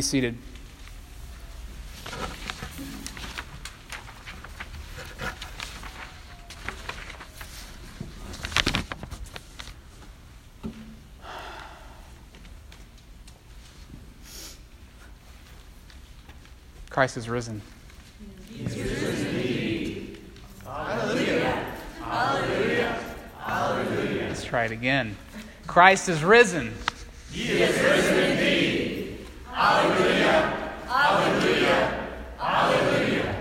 be seated. Christ is risen. Let's try it again. Christ is risen. He is risen indeed. Hallelujah. Hallelujah. Hallelujah.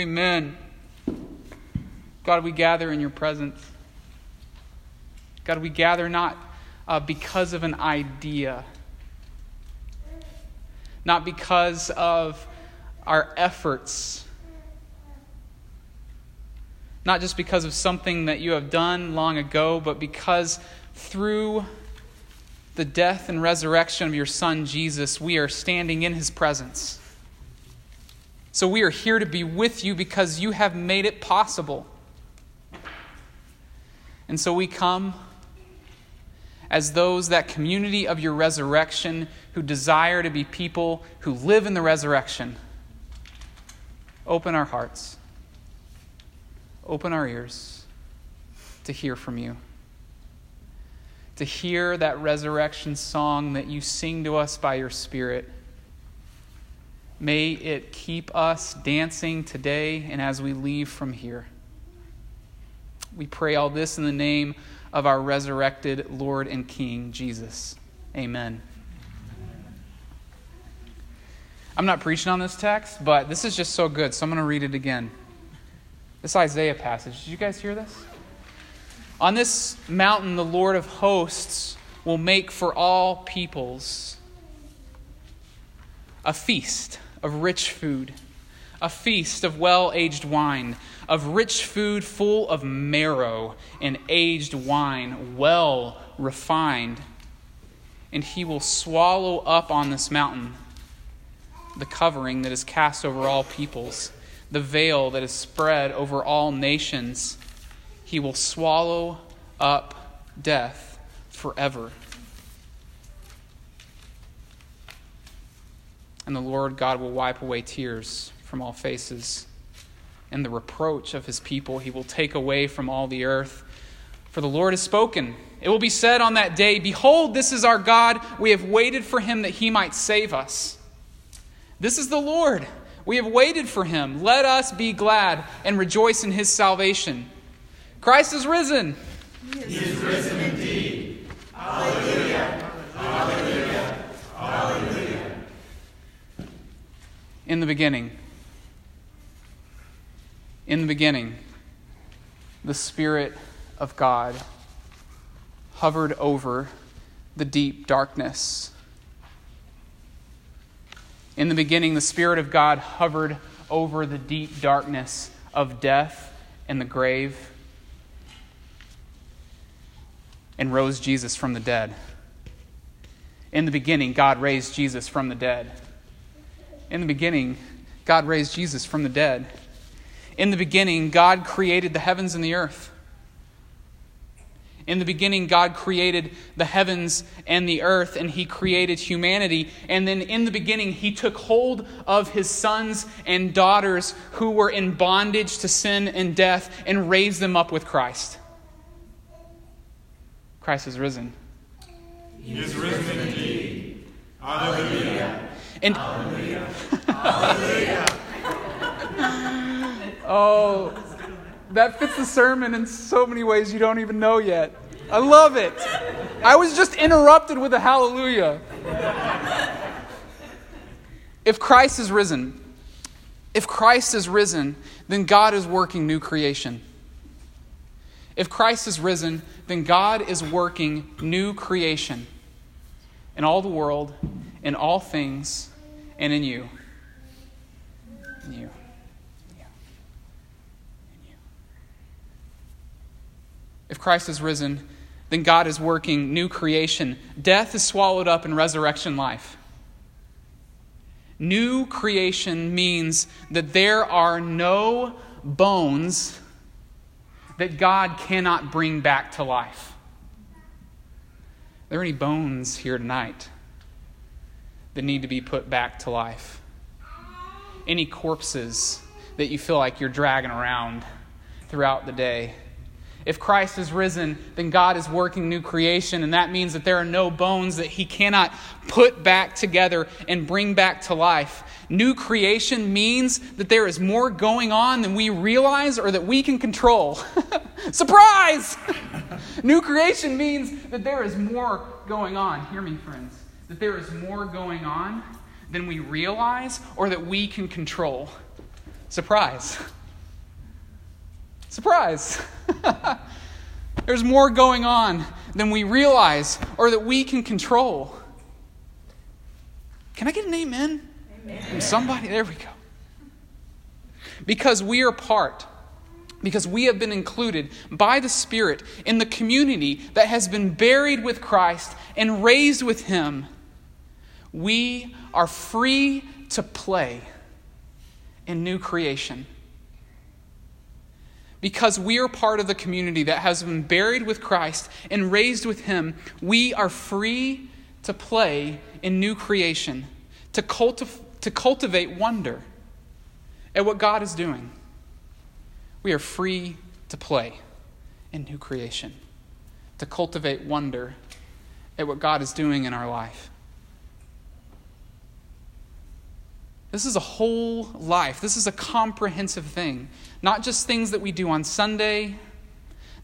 Amen. God, we gather in your presence. God, we gather not uh, because of an idea, not because of our efforts, not just because of something that you have done long ago, but because through the death and resurrection of your Son, Jesus, we are standing in his presence. So we are here to be with you because you have made it possible. And so we come as those, that community of your resurrection, who desire to be people who live in the resurrection. Open our hearts, open our ears to hear from you, to hear that resurrection song that you sing to us by your Spirit. May it keep us dancing today and as we leave from here. We pray all this in the name of our resurrected Lord and King, Jesus. Amen. I'm not preaching on this text, but this is just so good, so I'm going to read it again. This Isaiah passage. Did you guys hear this? On this mountain, the Lord of hosts will make for all peoples a feast of rich food, a feast of well aged wine, of rich food full of marrow and aged wine, well refined. And he will swallow up on this mountain the covering that is cast over all peoples, the veil that is spread over all nations. He will swallow up death forever. And the Lord God will wipe away tears from all faces, and the reproach of his people he will take away from all the earth. For the Lord has spoken. It will be said on that day Behold, this is our God. We have waited for him that he might save us. This is the Lord. We have waited for him. Let us be glad and rejoice in his salvation. Christ is risen. He is risen indeed. Hallelujah. Hallelujah. In the beginning, in the beginning, the Spirit of God hovered over the deep darkness in the beginning, the Spirit of God hovered over the deep darkness of death and the grave and rose Jesus from the dead. In the beginning, God raised Jesus from the dead. In the beginning, God raised Jesus from the dead. In the beginning, God created the heavens and the earth. In the beginning, God created the heavens and the earth, and He created humanity. And then in the beginning, He took hold of His sons and daughters who were in bondage to sin and death and raised them up with Christ. Christ is risen. He is risen indeed. Hallelujah. And oh, that fits the sermon in so many ways you don't even know yet. I love it. I was just interrupted with a hallelujah. If Christ is risen, if Christ is risen, then God is working new creation. If Christ is risen, then God is working new creation in all the world, in all things, and in you. In you. If Christ is risen, then God is working new creation. Death is swallowed up in resurrection life. New creation means that there are no bones that God cannot bring back to life. Are there any bones here tonight? That need to be put back to life. Any corpses that you feel like you're dragging around throughout the day. If Christ is risen, then God is working new creation, and that means that there are no bones that He cannot put back together and bring back to life. New creation means that there is more going on than we realize or that we can control. Surprise! new creation means that there is more going on. Hear me, friends. That there is more going on than we realize or that we can control. Surprise. Surprise! There's more going on than we realize or that we can control. Can I get an amen? amen. From somebody? There we go. Because we are part, because we have been included by the Spirit in the community that has been buried with Christ and raised with Him, we are free to play in new creation because we are part of the community that has been buried with Christ and raised with Him, we are free to play in new creation, to, to cultivate wonder at what God is doing. We are free to play in new creation, to cultivate wonder at what God is doing in our life. This is a whole life. This is a comprehensive thing. Not just things that we do on Sunday,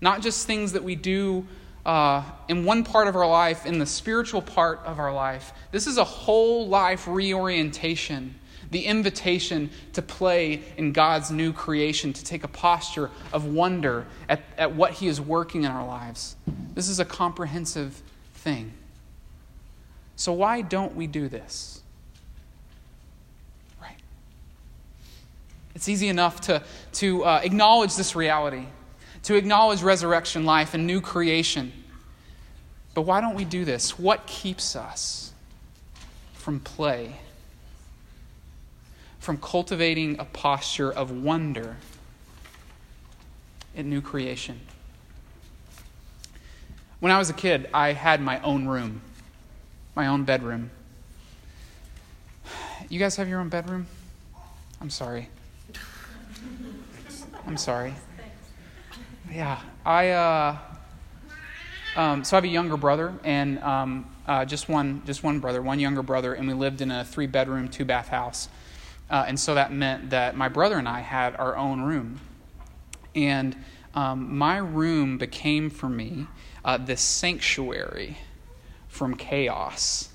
not just things that we do uh, in one part of our life, in the spiritual part of our life. This is a whole life reorientation, the invitation to play in God's new creation, to take a posture of wonder at, at what He is working in our lives. This is a comprehensive thing. So, why don't we do this? It's easy enough to, to uh, acknowledge this reality, to acknowledge resurrection life and new creation. But why don't we do this? What keeps us from play, from cultivating a posture of wonder in new creation? When I was a kid, I had my own room, my own bedroom. You guys have your own bedroom? I'm sorry. I'm sorry. Yeah, I. Uh, um, so I have a younger brother, and um, uh, just one, just one brother, one younger brother, and we lived in a three-bedroom, two-bath house. Uh, and so that meant that my brother and I had our own room, and um, my room became for me uh, this sanctuary from chaos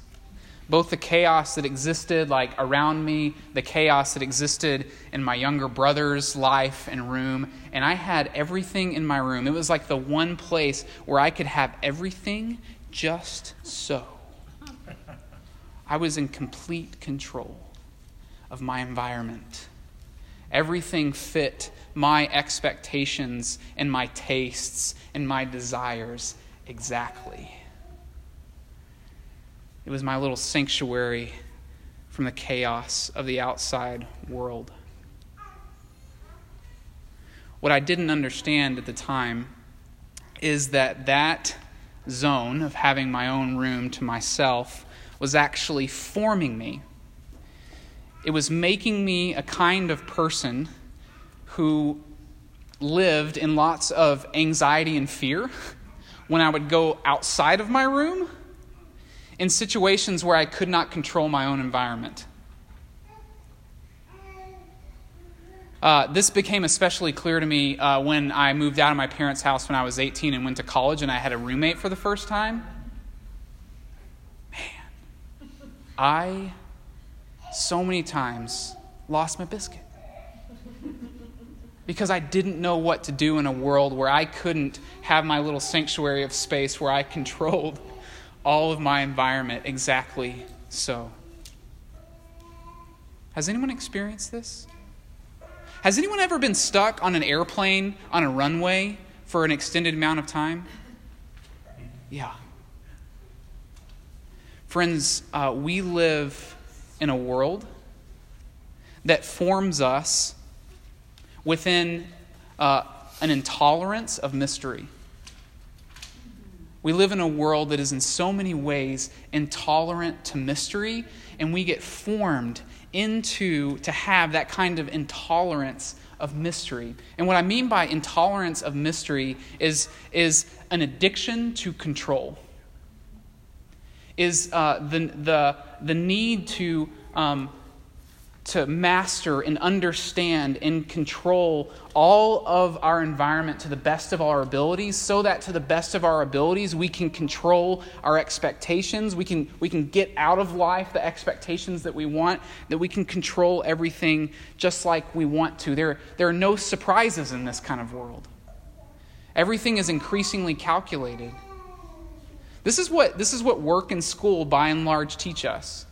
both the chaos that existed like around me, the chaos that existed in my younger brother's life and room, and I had everything in my room. It was like the one place where I could have everything just so. I was in complete control of my environment. Everything fit my expectations and my tastes and my desires exactly. It was my little sanctuary from the chaos of the outside world. What I didn't understand at the time is that that zone of having my own room to myself was actually forming me. It was making me a kind of person who lived in lots of anxiety and fear when I would go outside of my room in situations where I could not control my own environment. Uh, this became especially clear to me uh, when I moved out of my parents' house when I was 18 and went to college and I had a roommate for the first time. Man, I so many times lost my biscuit because I didn't know what to do in a world where I couldn't have my little sanctuary of space where I controlled all of my environment exactly so. Has anyone experienced this? Has anyone ever been stuck on an airplane on a runway for an extended amount of time? Yeah. Friends, uh, we live in a world that forms us within uh, an intolerance of mystery. We live in a world that is in so many ways intolerant to mystery, and we get formed into to have that kind of intolerance of mystery. And what I mean by intolerance of mystery is, is an addiction to control, is uh, the, the, the need to um, to master and understand and control all of our environment to the best of our abilities so that to the best of our abilities we can control our expectations. We can we can get out of life the expectations that we want that we can control everything just like we want to. There there are no surprises in this kind of world. Everything is increasingly calculated. This is what this is what work and school by and large teach us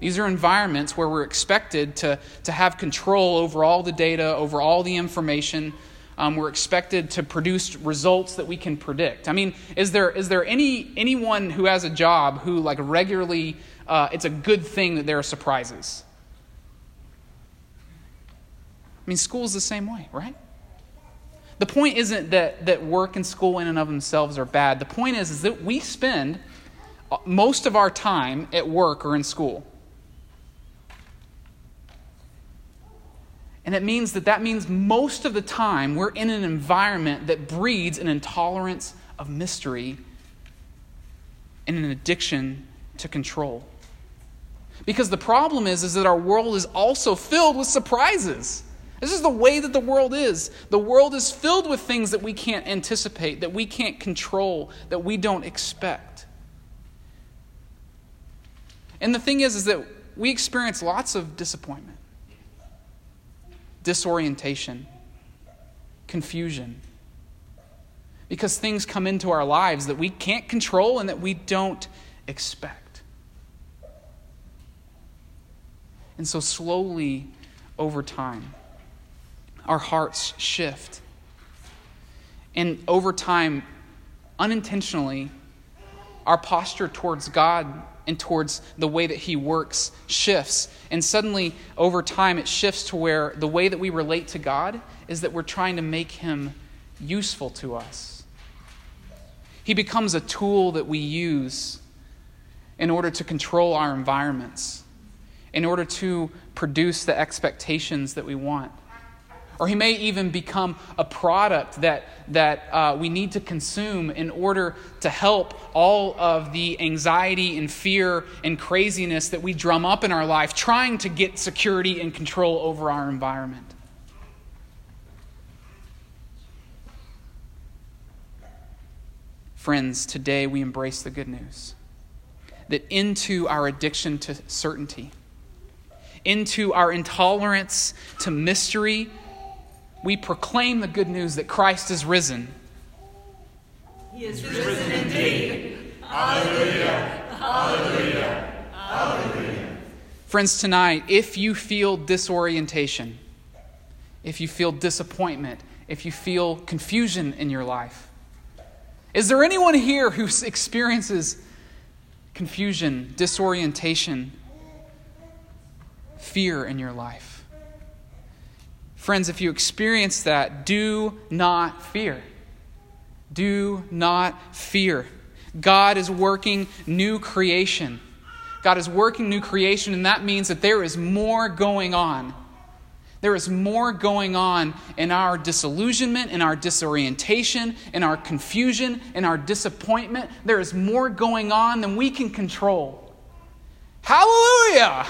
these are environments where we're expected to, to have control over all the data, over all the information. Um, we're expected to produce results that we can predict. I mean, is there, is there any, anyone who has a job who, like, regularly, uh, it's a good thing that there are surprises? I mean, school's the same way, right? The point isn't that, that work and school in and of themselves are bad. The point is, is that we spend uh, most of our time at work or in school. And it means that that means most of the time we're in an environment that breeds an intolerance of mystery and an addiction to control. Because the problem is, is that our world is also filled with surprises. This is the way that the world is. The world is filled with things that we can't anticipate, that we can't control, that we don't expect. And the thing is, is that we experience lots of disappointment disorientation, confusion. Because things come into our lives that we can't control and that we don't expect. And so, slowly over time, our hearts shift. And over time, unintentionally, our posture towards God and towards the way that He works shifts. And suddenly, over time, it shifts to where the way that we relate to God is that we're trying to make Him useful to us. He becomes a tool that we use in order to control our environments, in order to produce the expectations that we want. Or he may even become a product that, that uh, we need to consume in order to help all of the anxiety and fear and craziness that we drum up in our life, trying to get security and control over our environment. Friends, today we embrace the good news that into our addiction to certainty, into our intolerance to mystery we proclaim the good news that Christ is risen. He is risen indeed. Hallelujah. Hallelujah. Hallelujah. Friends, tonight, if you feel disorientation, if you feel disappointment, if you feel confusion in your life, is there anyone here who experiences confusion, disorientation, fear in your life? Friends, if you experience that, do not fear. Do not fear. God is working new creation. God is working new creation, and that means that there is more going on. There is more going on in our disillusionment, in our disorientation, in our confusion, in our disappointment. There is more going on than we can control. Hallelujah!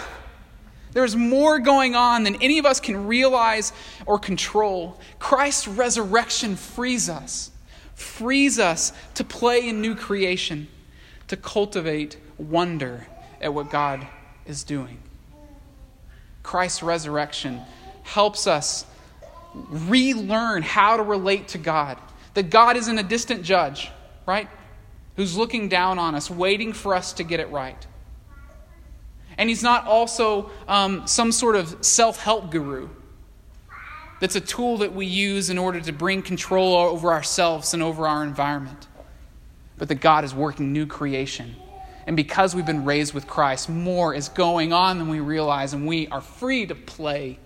There's more going on than any of us can realize or control. Christ's resurrection frees us, frees us to play in new creation, to cultivate wonder at what God is doing. Christ's resurrection helps us relearn how to relate to God. That God isn't a distant judge, right? Who's looking down on us, waiting for us to get it right. And he's not also um, some sort of self help guru that's a tool that we use in order to bring control over ourselves and over our environment. But that God is working new creation. And because we've been raised with Christ, more is going on than we realize, and we are free to play,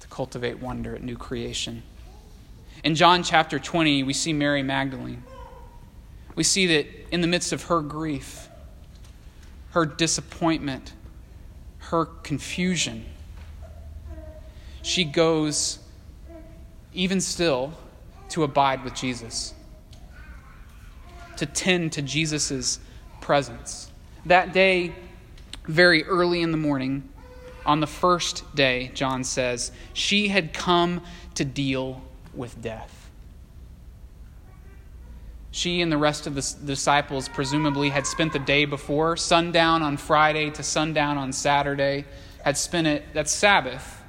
to cultivate wonder at new creation. In John chapter 20, we see Mary Magdalene. We see that in the midst of her grief, her disappointment, her confusion, she goes, even still, to abide with Jesus, to tend to Jesus' presence. That day, very early in the morning, on the first day, John says, she had come to deal with death. She and the rest of the disciples presumably had spent the day before, sundown on Friday to sundown on Saturday, had spent it, that's Sabbath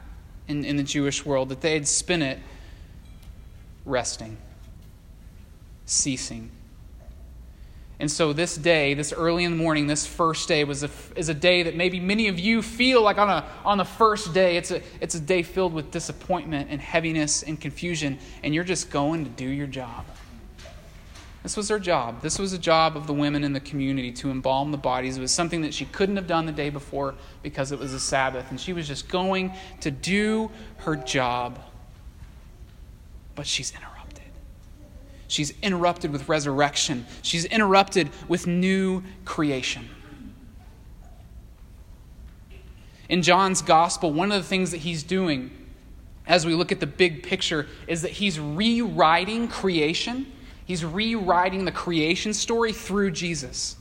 in, in the Jewish world, that they had spent it resting, ceasing. And so, this day, this early in the morning, this first day, was a, is a day that maybe many of you feel like on, a, on the first day, it's a, it's a day filled with disappointment and heaviness and confusion, and you're just going to do your job. This was her job. This was a job of the women in the community to embalm the bodies. It was something that she couldn't have done the day before because it was a Sabbath, and she was just going to do her job. But she's interrupted. She's interrupted with resurrection. She's interrupted with new creation. In John's gospel, one of the things that he's doing as we look at the big picture is that he's rewriting creation. He's rewriting the creation story through Jesus.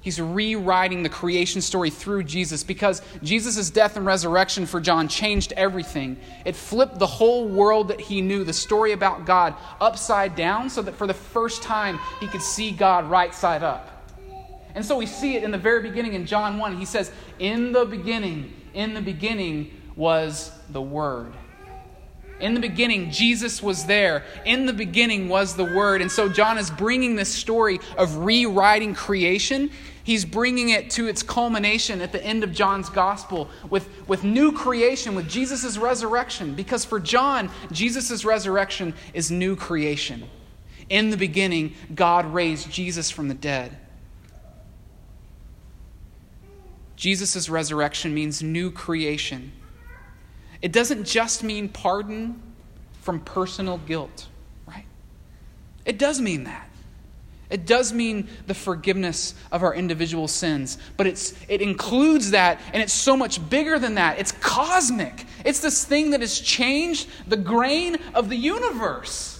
He's rewriting the creation story through Jesus because Jesus' death and resurrection for John changed everything. It flipped the whole world that he knew, the story about God, upside down so that for the first time he could see God right side up. And so we see it in the very beginning in John 1. He says, In the beginning, in the beginning was the Word. In the beginning, Jesus was there. In the beginning was the Word. And so John is bringing this story of rewriting creation He's bringing it to its culmination at the end of John's gospel with, with new creation, with Jesus' resurrection. Because for John, Jesus' resurrection is new creation. In the beginning, God raised Jesus from the dead. Jesus' resurrection means new creation. It doesn't just mean pardon from personal guilt, right? It does mean that. It does mean the forgiveness of our individual sins, but it's, it includes that, and it's so much bigger than that. It's cosmic. It's this thing that has changed the grain of the universe,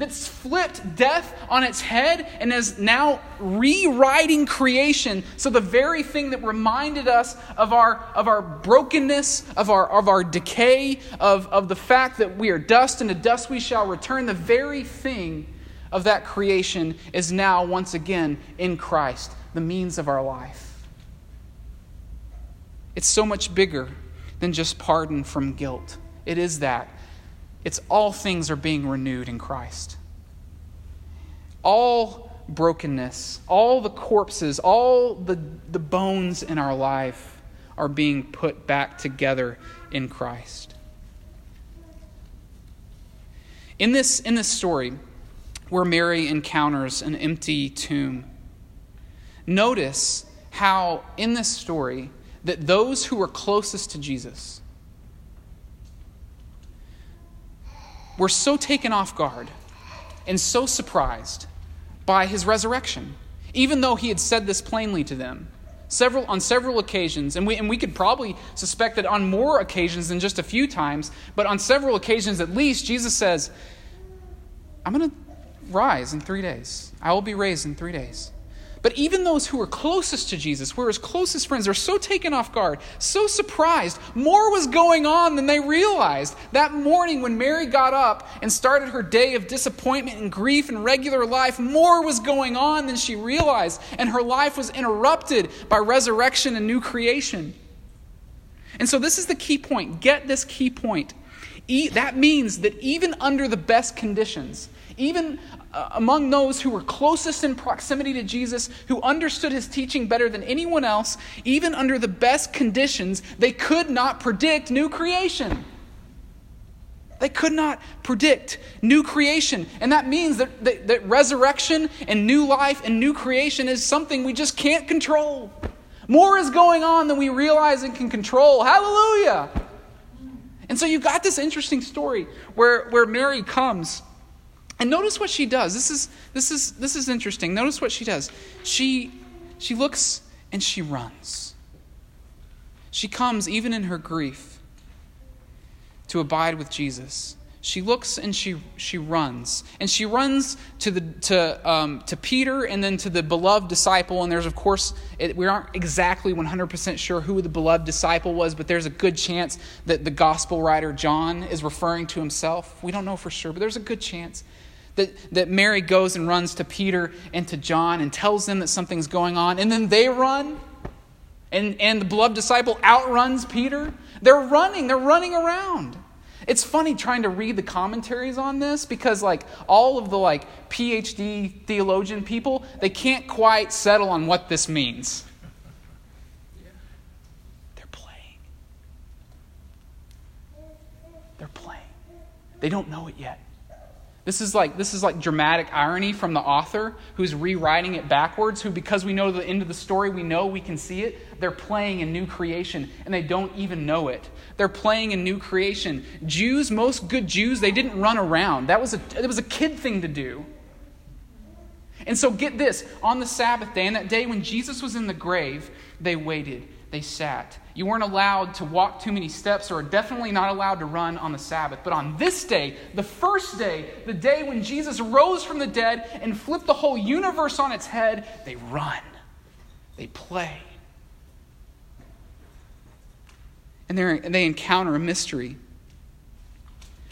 that's flipped death on its head and is now rewriting creation. So, the very thing that reminded us of our, of our brokenness, of our, of our decay, of, of the fact that we are dust, and to dust we shall return, the very thing of that creation is now once again in Christ, the means of our life. It's so much bigger than just pardon from guilt. It is that. It's all things are being renewed in Christ. All brokenness, all the corpses, all the, the bones in our life are being put back together in Christ. In this, in this story, where Mary encounters an empty tomb. Notice how, in this story, that those who were closest to Jesus were so taken off guard and so surprised by his resurrection, even though he had said this plainly to them. Several, on several occasions, and we, and we could probably suspect that on more occasions than just a few times, but on several occasions at least, Jesus says, I'm going to rise in three days. I will be raised in three days. But even those who were closest to Jesus, who were his closest friends, are so taken off guard, so surprised. More was going on than they realized. That morning, when Mary got up and started her day of disappointment and grief and regular life, more was going on than she realized, and her life was interrupted by resurrection and new creation. And so, this is the key point. Get this key point. that means that even under the best conditions, even Uh, among those who were closest in proximity to Jesus, who understood his teaching better than anyone else, even under the best conditions, they could not predict new creation. They could not predict new creation. And that means that, that, that, resurrection and new life and new creation is something we just can't control. More is going on than we realize and can control. Hallelujah! And so you've got this interesting story where, where Mary comes. And notice what she does. This is, this, is, this is interesting. Notice what she does. She, she looks and she runs. She comes, even in her grief, to abide with Jesus she looks and she, she runs. And she runs to, the, to, um, to Peter and then to the beloved disciple. And there's, of course, it, we aren't exactly 100% sure who the beloved disciple was, but there's a good chance that the gospel writer John is referring to himself. We don't know for sure, but there's a good chance that, that Mary goes and runs to Peter and to John and tells them that something's going on. And then they run. And, and the beloved disciple outruns Peter. They're running, they're running around. It's funny trying to read the commentaries on this because like all of the like PhD theologian people, they can't quite settle on what this means. They're playing. They're playing. They don't know it yet. This is like this is like dramatic irony from the author who's rewriting it backwards, who because we know the end of the story, we know we can see it. They're playing a new creation and they don't even know it. They're playing a new creation. Jews, most good Jews, they didn't run around. That was a it was a kid thing to do. And so get this, on the Sabbath day, and that day when Jesus was in the grave, they waited, they sat. You weren't allowed to walk too many steps, or definitely not allowed to run on the Sabbath. But on this day, the first day, the day when Jesus rose from the dead and flipped the whole universe on its head, they run, they play. And they encounter a mystery.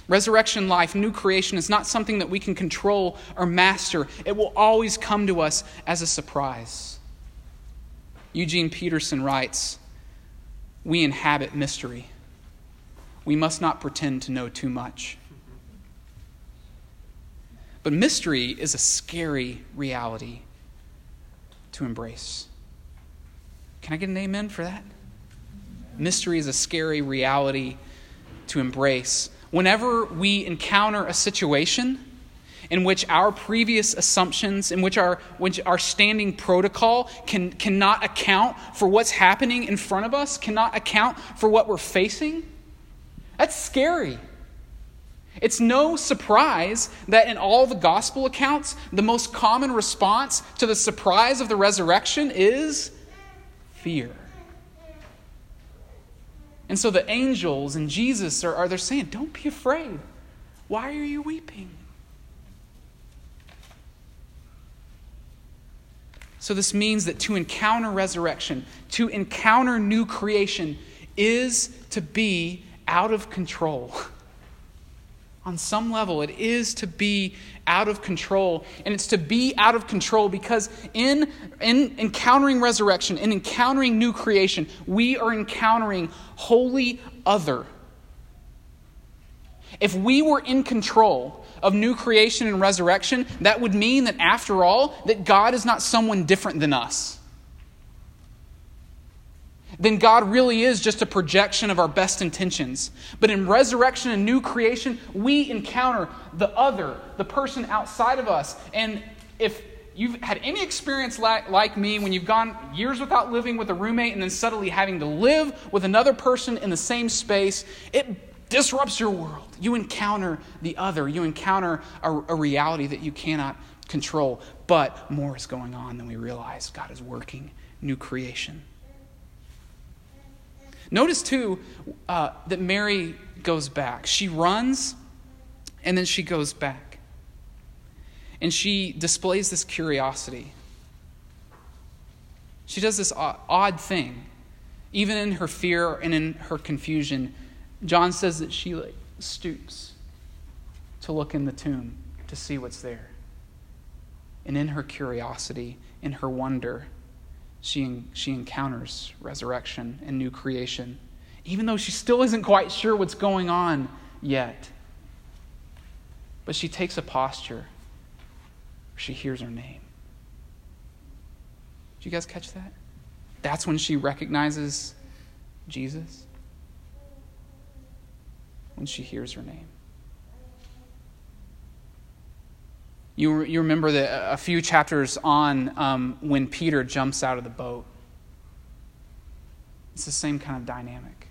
Resurrection life, new creation, is not something that we can control or master. It will always come to us as a surprise. Eugene Peterson writes We inhabit mystery. We must not pretend to know too much. But mystery is a scary reality to embrace. Can I get an amen for that? Mystery is a scary reality to embrace whenever we encounter a situation in which our previous assumptions, in which our, which our standing protocol can, cannot account for what's happening in front of us, cannot account for what we're facing, that's scary. It's no surprise that in all the gospel accounts, the most common response to the surprise of the resurrection is fear. And so the angels and Jesus are, are they're saying, Don't be afraid. Why are you weeping? So, this means that to encounter resurrection, to encounter new creation, is to be out of control. On some level, it is to be out of control. And it's to be out of control because in, in encountering resurrection, in encountering new creation, we are encountering wholly other. If we were in control of new creation and resurrection, that would mean that after all, that God is not someone different than us then God really is just a projection of our best intentions. But in resurrection and new creation, we encounter the other, the person outside of us. And if you've had any experience like, like me when you've gone years without living with a roommate and then suddenly having to live with another person in the same space, it disrupts your world. You encounter the other, you encounter a, a reality that you cannot control. But more is going on than we realize. God is working new creation. Notice, too, uh, that Mary goes back. She runs and then she goes back. And she displays this curiosity. She does this odd thing. Even in her fear and in her confusion, John says that she like, stoops to look in the tomb to see what's there. And in her curiosity, in her wonder, she, she encounters resurrection and new creation, even though she still isn't quite sure what's going on yet. But she takes a posture she hears her name. Did you guys catch that? That's when she recognizes Jesus. When she hears her name. You, you remember that a few chapters on um, when Peter jumps out of the boat. It's the same kind of dynamic.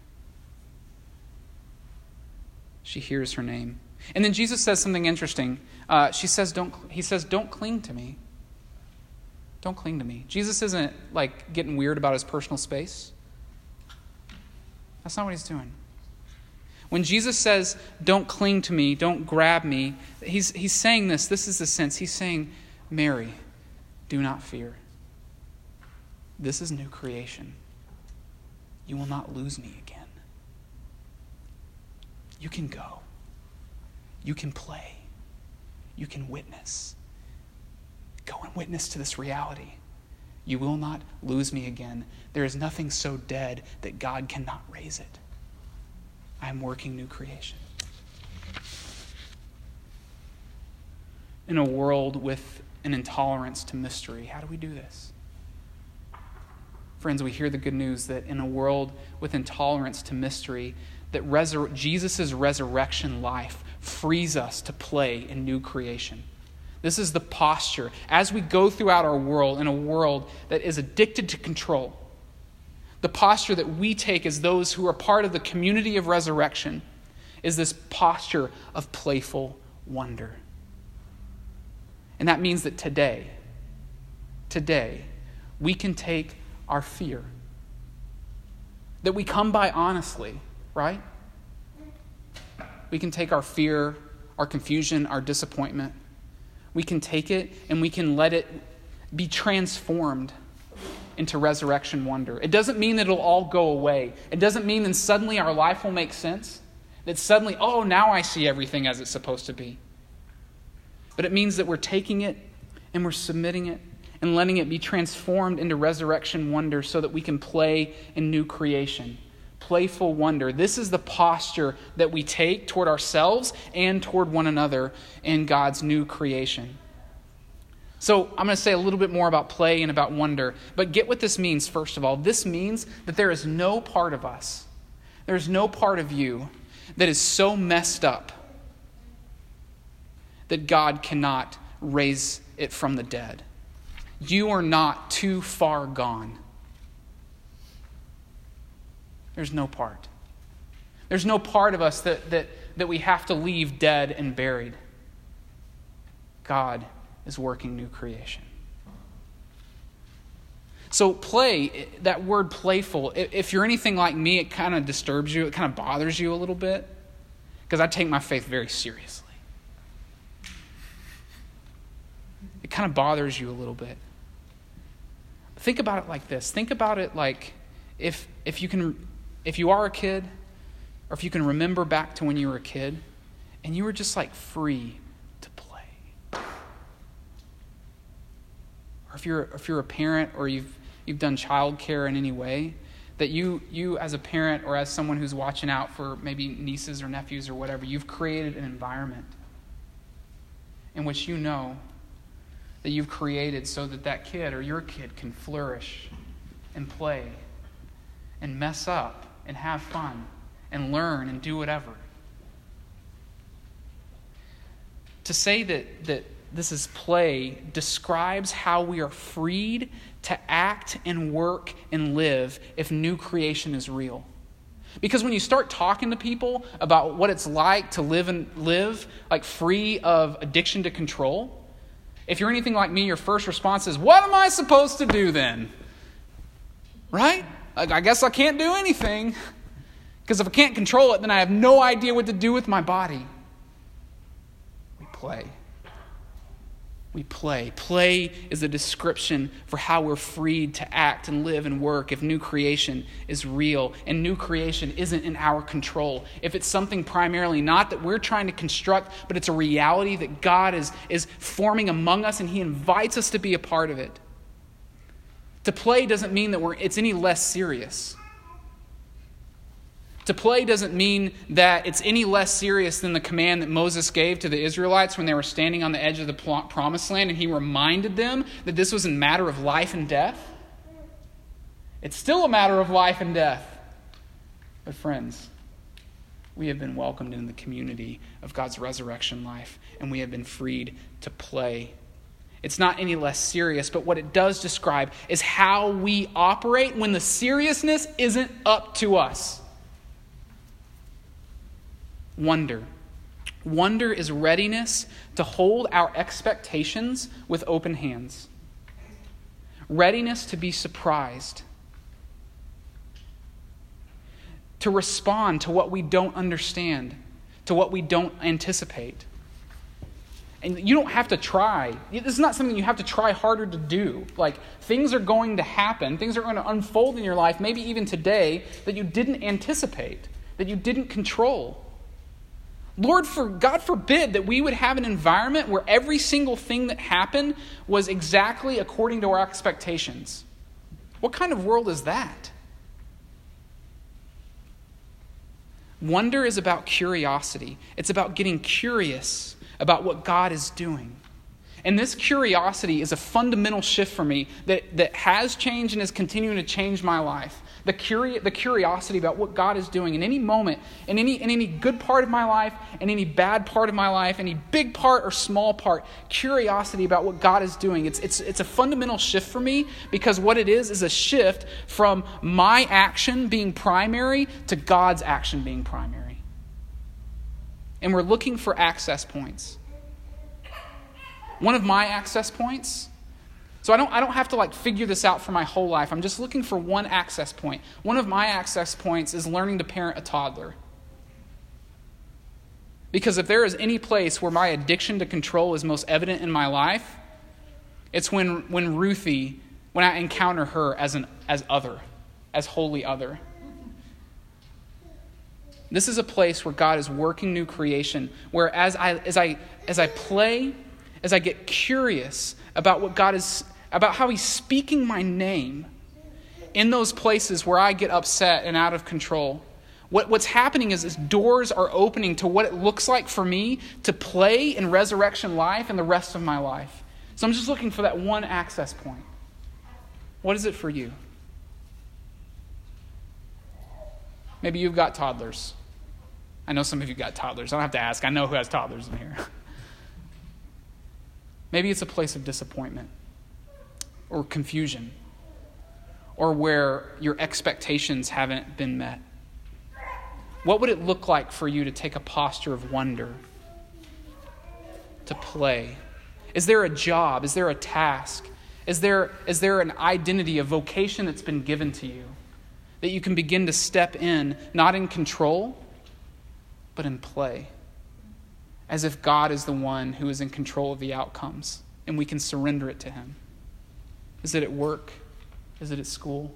She hears her name. And then Jesus says something interesting. Uh, she says, don't, he says, Don't cling to me. Don't cling to me. Jesus isn't like getting weird about his personal space. That's not what he's doing. When Jesus says, Don't cling to me, don't grab me, he's, he's saying this. This is the sense. He's saying, Mary, do not fear. This is new creation. You will not lose me again. You can go. You can play. You can witness. Go and witness to this reality. You will not lose me again. There is nothing so dead that God cannot raise it. I am working new creation. In a world with an intolerance to mystery, how do we do this? Friends, we hear the good news that in a world with intolerance to mystery, that resur- Jesus' resurrection life frees us to play in new creation. This is the posture as we go throughout our world in a world that is addicted to control. The posture that we take as those who are part of the community of resurrection is this posture of playful wonder. And that means that today, today, we can take our fear, that we come by honestly, right? We can take our fear, our confusion, our disappointment. We can take it and we can let it be transformed into resurrection wonder. It doesn't mean that it'll all go away. It doesn't mean that suddenly our life will make sense. That suddenly, oh, now I see everything as it's supposed to be. But it means that we're taking it and we're submitting it and letting it be transformed into resurrection wonder so that we can play in new creation playful wonder. This is the posture that we take toward ourselves and toward one another in God's new creation. So, I'm going to say a little bit more about play and about wonder, but get what this means first of all. This means that there is no part of us, there's no part of you that is so messed up that God cannot raise it from the dead. You are not too far gone there's no part. There's no part of us that, that, that we have to leave dead and buried. God is working new creation. So, play, that word playful, if you're anything like me, it kind of disturbs you, it kind of bothers you a little bit, because I take my faith very seriously. It kind of bothers you a little bit. Think about it like this think about it like if, if you can if you are a kid, or if you can remember back to when you were a kid, and you were just like free to play. Or if you're, if you're a parent or you've, you've done childcare in any way, that you, you as a parent or as someone who's watching out for maybe nieces or nephews or whatever, you've created an environment in which you know that you've created so that that kid or your kid can flourish and play and mess up and have fun and learn and do whatever. To say that, that this is play describes how we are freed to act and work and live if new creation is real. Because when you start talking to people about what it's like to live and live like free of addiction to control, if you're anything like me, your first response is, What am I supposed to do then? Right? I guess I can't do anything. Because if I can't control it, then I have no idea what to do with my body. We play. We play. Play is a description for how we're freed to act and live and work if new creation is real and new creation isn't in our control. If it's something primarily not that we're trying to construct, but it's a reality that God is, is forming among us and He invites us to be a part of it. To play doesn't mean that we're, it's any less serious. To play doesn't mean that it's any less serious than the command that Moses gave to the Israelites when they were standing on the edge of the promised land and he reminded them that this was a matter of life and death. It's still a matter of life and death. But, friends, we have been welcomed in the community of God's resurrection life, and we have been freed to play it's not any less serious, but what it does describe is how we operate when the seriousness isn't up to us. Wonder. Wonder is readiness to hold our expectations with open hands, readiness to be surprised, to respond to what we don't understand, to what we don't anticipate. And you don't have to try. This is not something you have to try harder to do. Like, things are going to happen, things are going to unfold in your life, maybe even today, that you didn't anticipate, that you didn't control. Lord, for God forbid that we would have an environment where every single thing that happened was exactly according to our expectations. What kind of world is that? Wonder is about curiosity. It's about getting curious about what God is doing. And this curiosity is a fundamental shift for me that, that has changed and is continuing to change my life. The, curi- the curiosity about what God is doing in any moment, in any, in any good part of my life, in any bad part of my life, any big part or small part, curiosity about what God is doing. It's, it's, it's a fundamental shift for me because what it is is a shift from my action being primary to God's action being primary. And we're looking for access points. One of my access points so I don't, I don't have to like figure this out for my whole life. I'm just looking for one access point. One of my access points is learning to parent a toddler. Because if there is any place where my addiction to control is most evident in my life, it's when, when Ruthie, when I encounter her as an as other, as wholly other. This is a place where God is working new creation, where as I as I as I play, as I get curious about what God is about how he's speaking my name in those places where I get upset and out of control. What, what's happening is, is doors are opening to what it looks like for me to play in resurrection life and the rest of my life. So I'm just looking for that one access point. What is it for you? Maybe you've got toddlers. I know some of you got toddlers. I don't have to ask. I know who has toddlers in here. Maybe it's a place of disappointment or confusion or where your expectations haven't been met? What would it look like for you to take a posture of wonder, to play? Is there a job? Is there a task? Is there, is there an identity, a vocation that's been given to you that you can begin to step in, not in control, but in play? As if God is the one who is in control of the outcomes and we can surrender it to Him. Is it at work? Is it at school?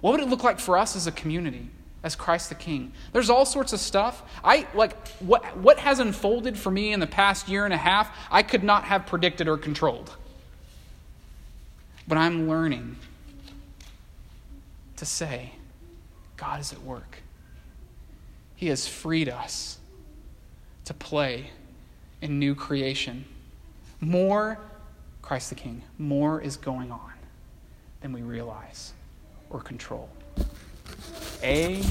What would it look like for us as a community, as Christ the King? There's all sorts of stuff. I like what what has unfolded for me in the past year and a half, I could not have predicted or controlled. But I'm learning to say, God is at work. He has freed us to play in new creation. More Christ the King, more is going on than we realize or control. Amen.